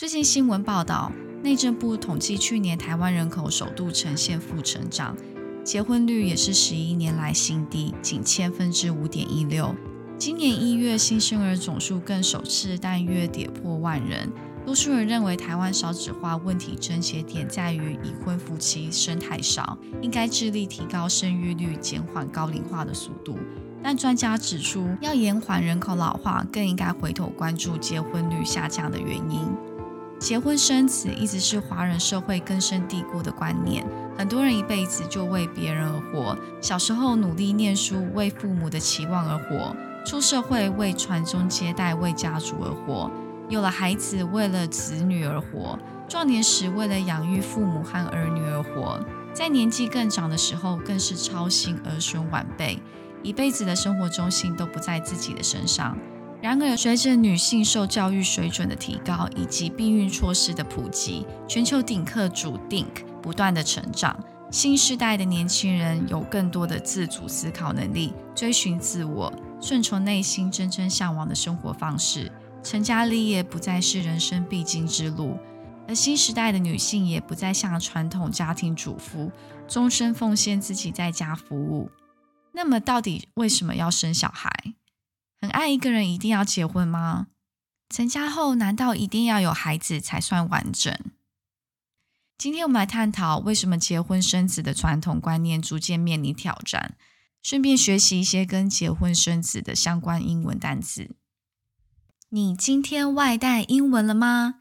最近新闻报道，内政部统计去年台湾人口首度呈现负成长，结婚率也是十一年来新低，仅千分之五点一六。今年一月新生儿总数更首次单月跌破万人。多数人认为台湾少子化问题症结点在于已婚夫妻生太少，应该致力提高生育率，减缓高龄化的速度。但专家指出，要延缓人口老化，更应该回头关注结婚率下降的原因。结婚生子一直是华人社会根深蒂固的观念，很多人一辈子就为别人而活。小时候努力念书，为父母的期望而活；出社会为传宗接代，为家族而活；有了孩子，为了子女而活；壮年时为了养育父母和儿女而活；在年纪更长的时候，更是操心儿孙晚辈，一辈子的生活中心都不在自己的身上。然而，随着女性受教育水准的提高以及避孕措施的普及，全球顶客主 DINK 不断的成长，新时代的年轻人有更多的自主思考能力，追寻自我，顺从内心真正向往的生活方式，成家立业不再是人生必经之路，而新时代的女性也不再像传统家庭主妇，终身奉献自己在家服务。那么，到底为什么要生小孩？很爱一个人一定要结婚吗？成家后难道一定要有孩子才算完整？今天我们来探讨为什么结婚生子的传统观念逐渐面临挑战，顺便学习一些跟结婚生子的相关英文单词。你今天外带英文了吗？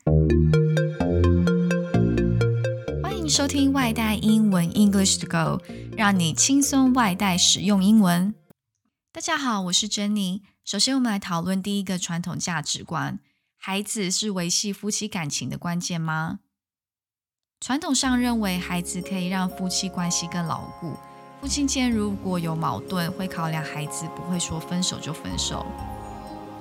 欢迎收听外带英文 English to Go，让你轻松外带使用英文。大家好，我是珍妮。首先，我们来讨论第一个传统价值观：孩子是维系夫妻感情的关键吗？传统上认为，孩子可以让夫妻关系更牢固。夫妻间如果有矛盾，会考量孩子，不会说分手就分手。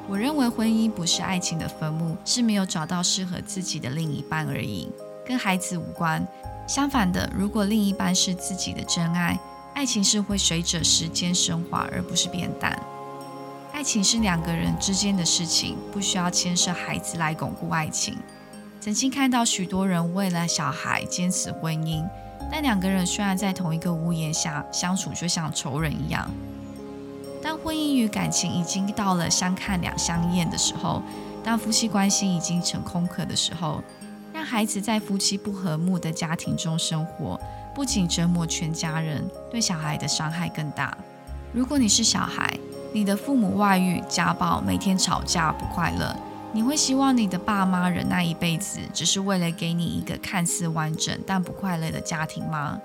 我认为，婚姻不是爱情的坟墓，是没有找到适合自己的另一半而已，跟孩子无关。相反的，如果另一半是自己的真爱，爱情是会随着时间升华，而不是变淡。爱情是两个人之间的事情，不需要牵涉孩子来巩固爱情。曾经看到许多人为了小孩坚持婚姻，但两个人虽然在同一个屋檐下相处，就像仇人一样。当婚姻与感情已经到了相看两相厌的时候，当夫妻关系已经成空壳的时候，让孩子在夫妻不和睦的家庭中生活，不仅折磨全家人，对小孩的伤害更大。如果你是小孩，你的父母外遇、家暴，每天吵架不快乐，你会希望你的爸妈忍耐一辈子，只是为了给你一个看似完整但不快乐的家庭吗？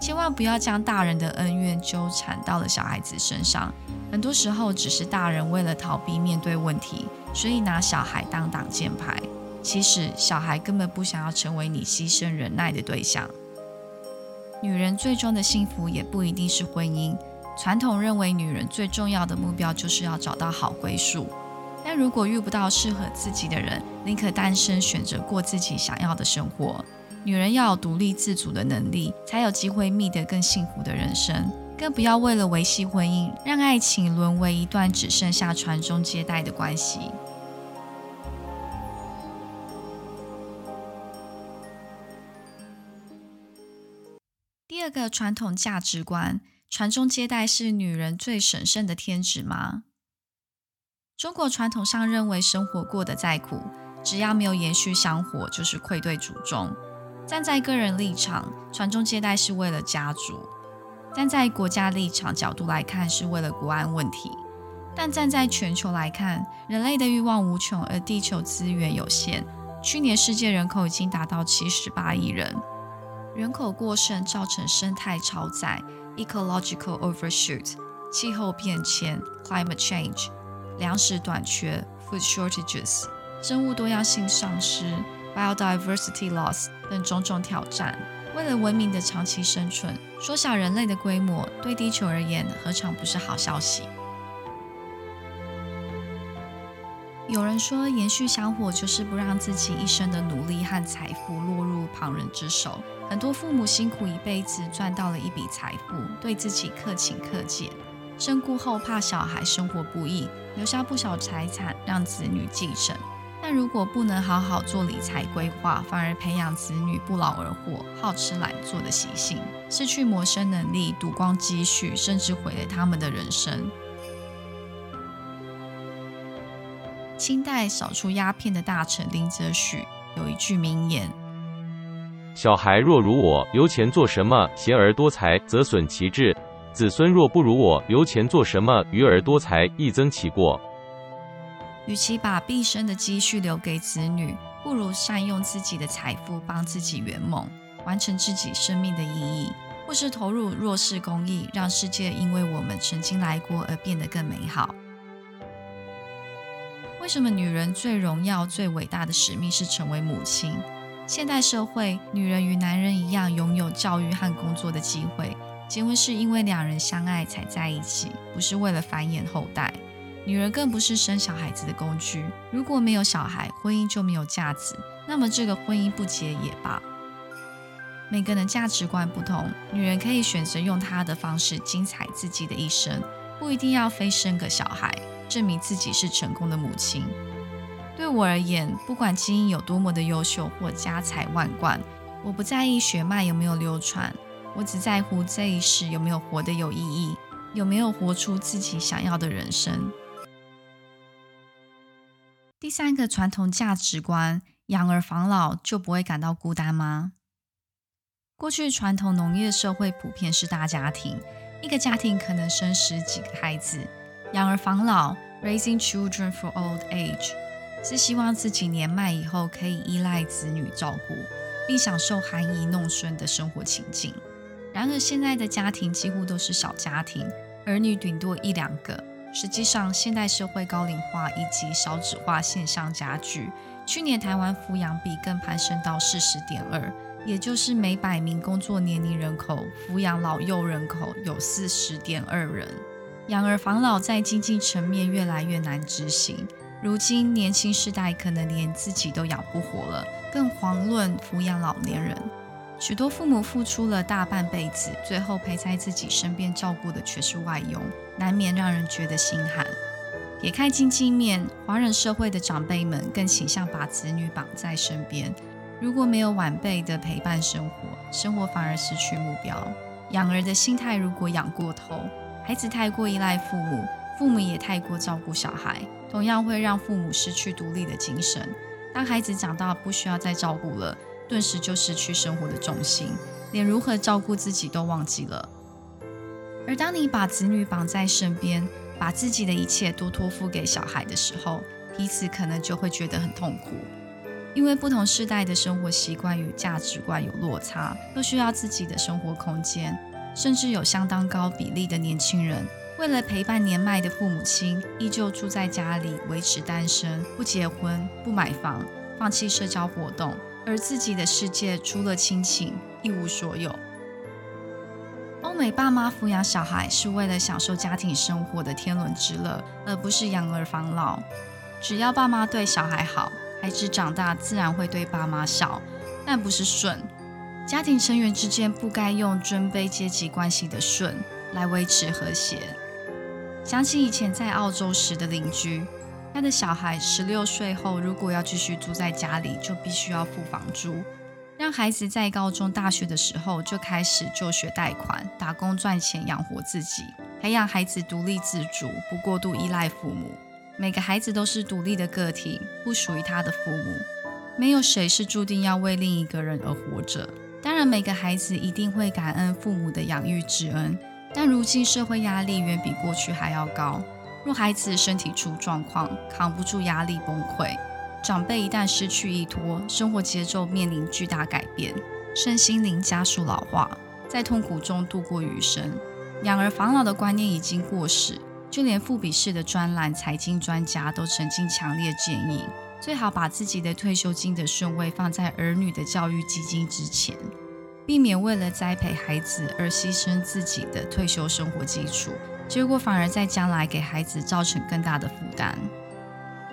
千万不要将大人的恩怨纠缠到了小孩子身上。很多时候，只是大人为了逃避面对问题，所以拿小孩当挡箭牌。其实，小孩根本不想要成为你牺牲忍耐的对象。女人最终的幸福也不一定是婚姻。传统认为，女人最重要的目标就是要找到好归宿。但如果遇不到适合自己的人，宁可单身，选择过自己想要的生活。女人要有独立自主的能力，才有机会觅得更幸福的人生。更不要为了维系婚姻，让爱情沦为一段只剩下传宗接代的关系。第二个传统价值观。传宗接代是女人最神圣的天职吗？中国传统上认为，生活过得再苦，只要没有延续香火，就是愧对祖宗。站在个人立场，传宗接代是为了家族；站在国家立场角度来看，是为了国安问题。但站在全球来看，人类的欲望无穷，而地球资源有限。去年世界人口已经达到七十八亿人，人口过剩造成生态超载。Ecological overshoot，气候变迁 climate change，粮食短缺 food shortages，生物多样性丧失 biodiversity loss 等种种挑战。为了文明的长期生存，缩小人类的规模，对地球而言何尝不是好消息？有人说，延续香火就是不让自己一生的努力和财富落入旁人之手。很多父母辛苦一辈子赚到了一笔财富，对自己克勤克俭，身故后怕小孩生活不易，留下不少财产让子女继承。但如果不能好好做理财规划，反而培养子女不劳而获、好吃懒做的习性，失去谋生能力、赌光积蓄，甚至毁了他们的人生。清代扫除鸦片的大臣林则徐有一句名言：“小孩若如我，留钱做什么？贤而多财，则损其志；子孙若不如我，留钱做什么？愚而多财，亦增其过。”与其把毕生的积蓄留给子女，不如善用自己的财富帮自己圆梦，完成自己生命的意义，或是投入弱势公益，让世界因为我们曾经来过而变得更美好。为什么女人最荣耀、最伟大的使命是成为母亲？现代社会，女人与男人一样拥有教育和工作的机会，结婚是因为两人相爱才在一起，不是为了繁衍后代。女人更不是生小孩子的工具。如果没有小孩，婚姻就没有价值。那么这个婚姻不结也罢。每个人价值观不同，女人可以选择用她的方式精彩自己的一生，不一定要非生个小孩，证明自己是成功的母亲。对我而言，不管基因有多么的优秀或家财万贯，我不在意血脉有没有流传，我只在乎这一世有没有活得有意义，有没有活出自己想要的人生。第三个传统价值观：养儿防老就不会感到孤单吗？过去传统农业社会普遍是大家庭，一个家庭可能生十几个孩子。养儿防老 （Raising Children for Old Age） 是希望自己年迈以后可以依赖子女照顾，并享受含饴弄孙的生活情境。然而，现在的家庭几乎都是小家庭，儿女顶多一两个。实际上，现代社会高龄化以及少子化现象加剧。去年台湾抚养比更攀升到四十点二，也就是每百名工作年龄人口，抚养老幼人口有四十点二人。养儿防老在经济层面越来越难执行。如今年轻世代可能连自己都养不活了，更遑论抚养老年人。许多父母付出了大半辈子，最后陪在自己身边照顾的却是外佣，难免让人觉得心寒。撇开经济面，华人社会的长辈们更倾向把子女绑在身边。如果没有晚辈的陪伴生活，生活反而失去目标。养儿的心态如果养过头，孩子太过依赖父母，父母也太过照顾小孩，同样会让父母失去独立的精神。当孩子长大不需要再照顾了。顿时就失去生活的重心，连如何照顾自己都忘记了。而当你把子女绑在身边，把自己的一切都托付给小孩的时候，彼此可能就会觉得很痛苦，因为不同世代的生活习惯与价值观有落差，都需要自己的生活空间。甚至有相当高比例的年轻人，为了陪伴年迈的父母亲，依旧住在家里，维持单身，不结婚，不买房，放弃社交活动。而自己的世界除了亲情一无所有。欧美爸妈抚养小孩是为了享受家庭生活的天伦之乐，而不是养儿防老。只要爸妈对小孩好，孩子长大自然会对爸妈孝，但不是顺。家庭成员之间不该用尊卑阶级关系的顺来维持和谐。想起以前在澳洲时的邻居。他的小孩十六岁后，如果要继续住在家里，就必须要付房租。让孩子在高中、大学的时候就开始就学贷款、打工赚钱养活自己，培养孩子独立自主，不过度依赖父母。每个孩子都是独立的个体，不属于他的父母。没有谁是注定要为另一个人而活着。当然，每个孩子一定会感恩父母的养育之恩，但如今社会压力远比过去还要高。若孩子身体出状况，扛不住压力崩溃；长辈一旦失去依托，生活节奏面临巨大改变，身心灵加速老化，在痛苦中度过余生。养儿防老的观念已经过时，就连富比士的专栏财经专家都曾经强烈建议，最好把自己的退休金的顺位放在儿女的教育基金之前，避免为了栽培孩子而牺牲自己的退休生活基础。结果反而在将来给孩子造成更大的负担。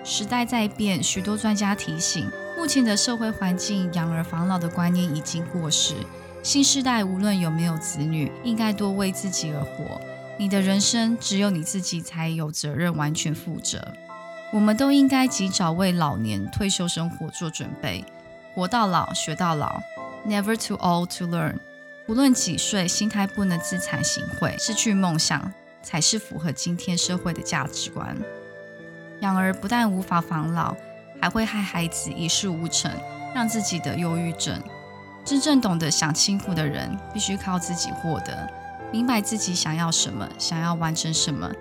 时代在变，许多专家提醒，目前的社会环境，养儿防老的观念已经过时。新时代无论有没有子女，应该多为自己而活。你的人生只有你自己才有责任完全负责。我们都应该及早为老年退休生活做准备，活到老学到老，Never too old to learn。无论几岁，心态不能自惭形秽，失去梦想才是符合今天社会的价值观。养儿不但无法防老，还会害孩子一事无成，让自己得忧郁症。真正懂得享清福的人，必须靠自己获得，明白自己想要什么，想要完成什么。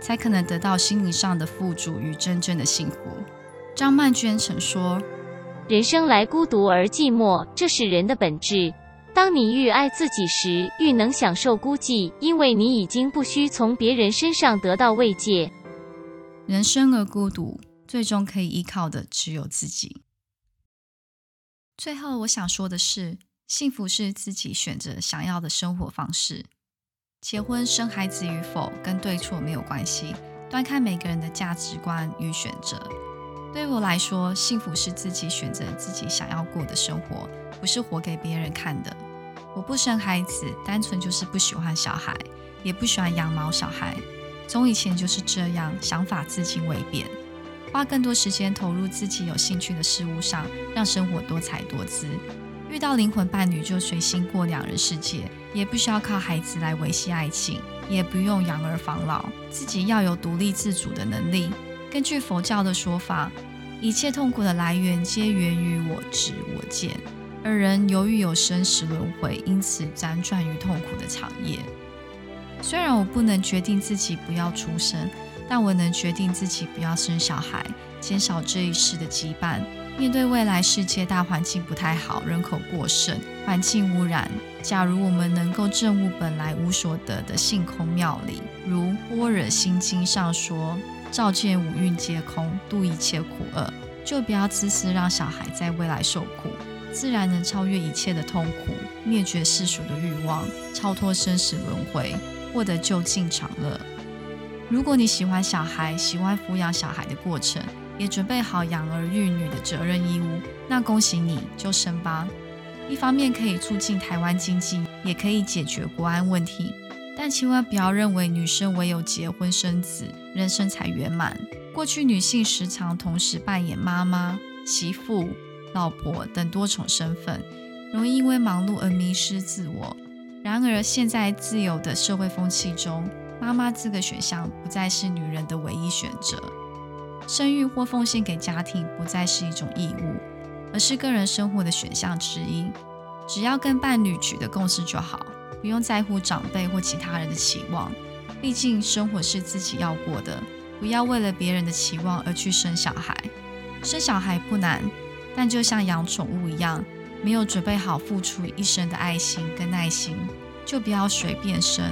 才可能得到心灵上的富足与真正的幸福。张曼娟曾说：“人生来孤独而寂寞，这是人的本质。当你愈爱自己时，愈能享受孤寂，因为你已经不需从别人身上得到慰藉。人生而孤独，最终可以依靠的只有自己。”最后，我想说的是，幸福是自己选择想要的生活方式。结婚生孩子与否跟对错没有关系，端看每个人的价值观与选择。对我来说，幸福是自己选择自己想要过的生活，不是活给别人看的。我不生孩子，单纯就是不喜欢小孩，也不喜欢养毛小孩。从以前就是这样，想法至今未变。花更多时间投入自己有兴趣的事物上，让生活多彩多姿。遇到灵魂伴侣就随心过两人世界，也不需要靠孩子来维系爱情，也不用养儿防老，自己要有独立自主的能力。根据佛教的说法，一切痛苦的来源皆源于我执我见，而人由于有生死轮回，因此辗转于痛苦的长夜。虽然我不能决定自己不要出生，但我能决定自己不要生小孩，减少这一世的羁绊。面对未来世界大环境不太好，人口过剩，环境污染。假如我们能够证悟本来无所得的性空妙理，如《般若心经》上说：“照见五蕴皆空，度一切苦厄”，就不要自私让小孩在未来受苦，自然能超越一切的痛苦，灭绝世俗的欲望，超脱生死轮回，获得就近长乐。如果你喜欢小孩，喜欢抚养小孩的过程。也准备好养儿育女的责任义务，那恭喜你，就生吧。一方面可以促进台湾经济，也可以解决国安问题。但千万不要认为女生唯有结婚生子，人生才圆满。过去女性时常同时扮演妈妈、媳妇、老婆等多重身份，容易因为忙碌而迷失自我。然而现在自由的社会风气中，妈妈这个选项不再是女人的唯一选择。生育或奉献给家庭不再是一种义务，而是个人生活的选项之一。只要跟伴侣取得共识就好，不用在乎长辈或其他人的期望。毕竟生活是自己要过的，不要为了别人的期望而去生小孩。生小孩不难，但就像养宠物一样，没有准备好付出一生的爱心跟耐心，就不要随便生。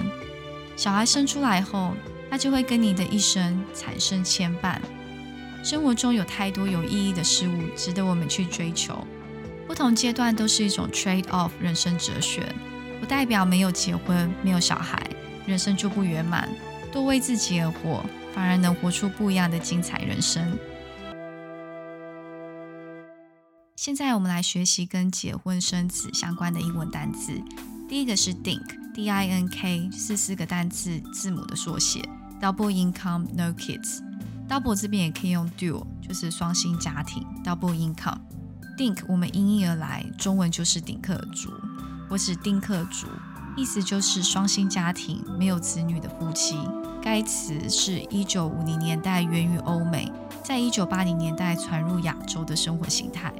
小孩生出来后，他就会跟你的一生产生牵绊。生活中有太多有意义的事物值得我们去追求，不同阶段都是一种 trade off 人生哲学，不代表没有结婚、没有小孩，人生就不圆满。多为自己而活，反而能活出不一样的精彩人生。现在我们来学习跟结婚生子相关的英文单词。第一个是 dink，D-I-N-K，是四个单字字母的缩写，double income no kids。Double 这边也可以用 dual，就是双薪家庭。Double income。Dink 我们因应而来，中文就是顶客族，或是丁克族，意思就是双薪家庭，没有子女的夫妻。该词是一九五零年代源于欧美，在一九八零年代传入亚洲的生活形态。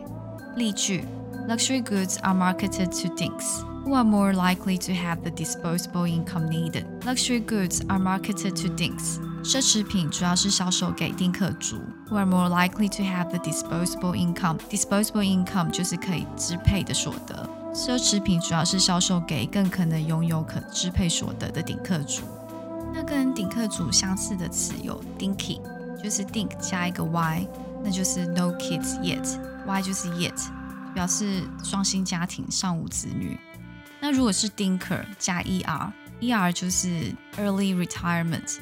例句：Luxury goods are marketed to dinks, who are more likely to have the disposable income needed. Luxury goods are marketed to dinks. 奢侈品主要是销售给丁克族，who are more likely to have the disposable income。disposable income 就是可以支配的所得。奢侈品主要是销售给更可能拥有可支配所得的顶客族。那跟顶客主相似的词有 dinky，就是 dink 加一个 y，那就是 no kids yet，y 就是 yet，表示双薪家庭尚无子女。那如果是 dinker 加 er，er 就是 early retirement。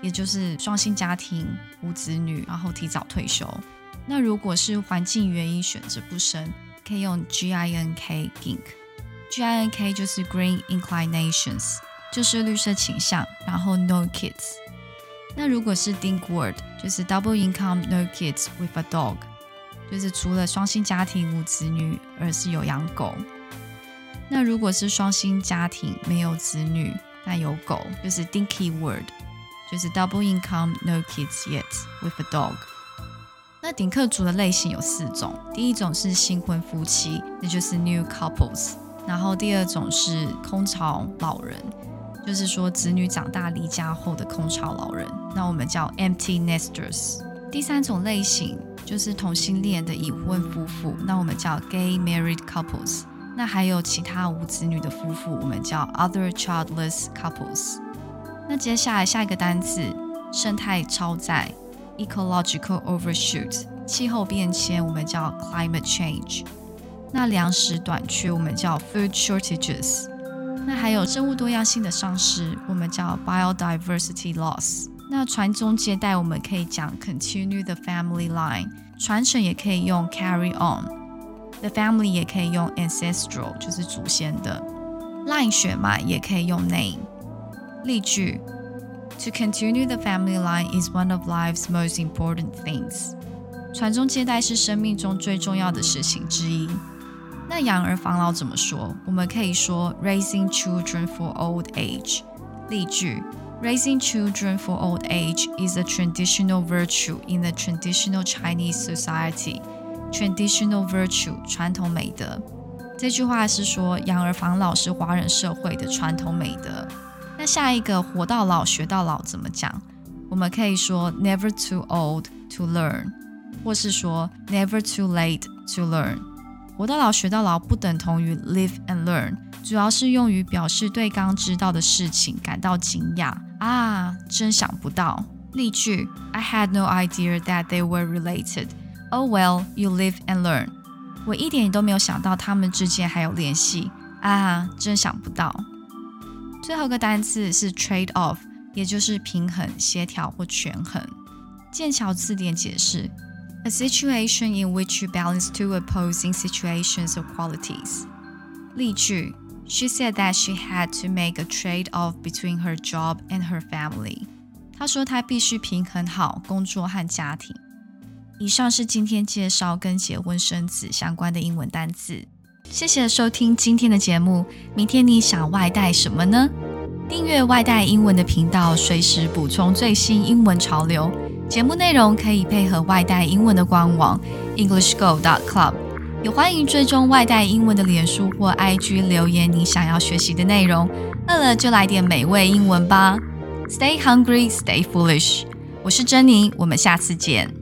也就是双薪家庭无子女，然后提早退休。那如果是环境原因选择不生，可以用 G I N K Gink。G I N K 就是 Green Inclinations，就是绿色倾向。然后 No kids。 那如果是 dink word，就是 double income no kids with a dog，就是除了双薪家庭无子女，而是有养狗。那如果是双薪家庭没有子女但有狗，就是 dinky word，就是 double income no kids yet with a dog。 那顶客族的类型有四种，第一种是新婚夫妻，那就是 new couples。然后第二种是空巢老人，就是说子女长大离家后的空巢老人，那我们叫 empty nesters。第三种类型就是同性恋的已婚夫妇，那我们叫 gay married couples。那还有其他无子女的夫妇，我们叫 other childless couples。那接下来下一个单词，生态超载。Ecological overshoot，气候变迁我们叫 climate change。那粮食短缺我们叫 food shortages。那还有生物多样性的丧失，我们叫 biodiversity loss。那传宗接代我们可以讲 continue the family line，传承也可以用 carry on。The family 也可以用 ancestral，就是祖先的。line 血脉也可以用 name。例句。To continue the family line is one of life's most important things。传宗接代是生命中最重要的事情之一。那养儿防老怎么说？我们可以说 raising children for old age。例句：Raising children for old age is a traditional virtue in the traditional Chinese society。Traditional virtue 传统美德。这句话是说养儿防老是华人社会的传统美德。 那下一个活到老学到老怎么讲？我们可以说 never too old to learn，或是说 never too late to learn。活到老学到老不等同于 live and learn，主要是用于表示对刚知道的事情感到惊讶啊，真想不到。例句：I had no idea that they were related. Oh well, you live and learn。我一点都没有想到他们之间还有联系啊，真想不到。最后一个单词是 trade off，也就是平衡、协调或权衡。剑桥字典解释：a situation in which you balance two opposing situations or qualities。例句：She said that she had to make a trade off between her job and her family。她说她必须平衡好工作和家庭。以上是今天介绍跟结婚生子相关的英文单词。谢谢收听今天的节目。明天你想外带什么呢？订阅外带英文的频道，随时补充最新英文潮流。节目内容可以配合外带英文的官网 EnglishGo.Club。也欢迎追踪外带英文的脸书或 IG 留言你想要学习的内容。饿了就来点美味英文吧。Stay hungry, stay foolish。我是珍妮，我们下次见。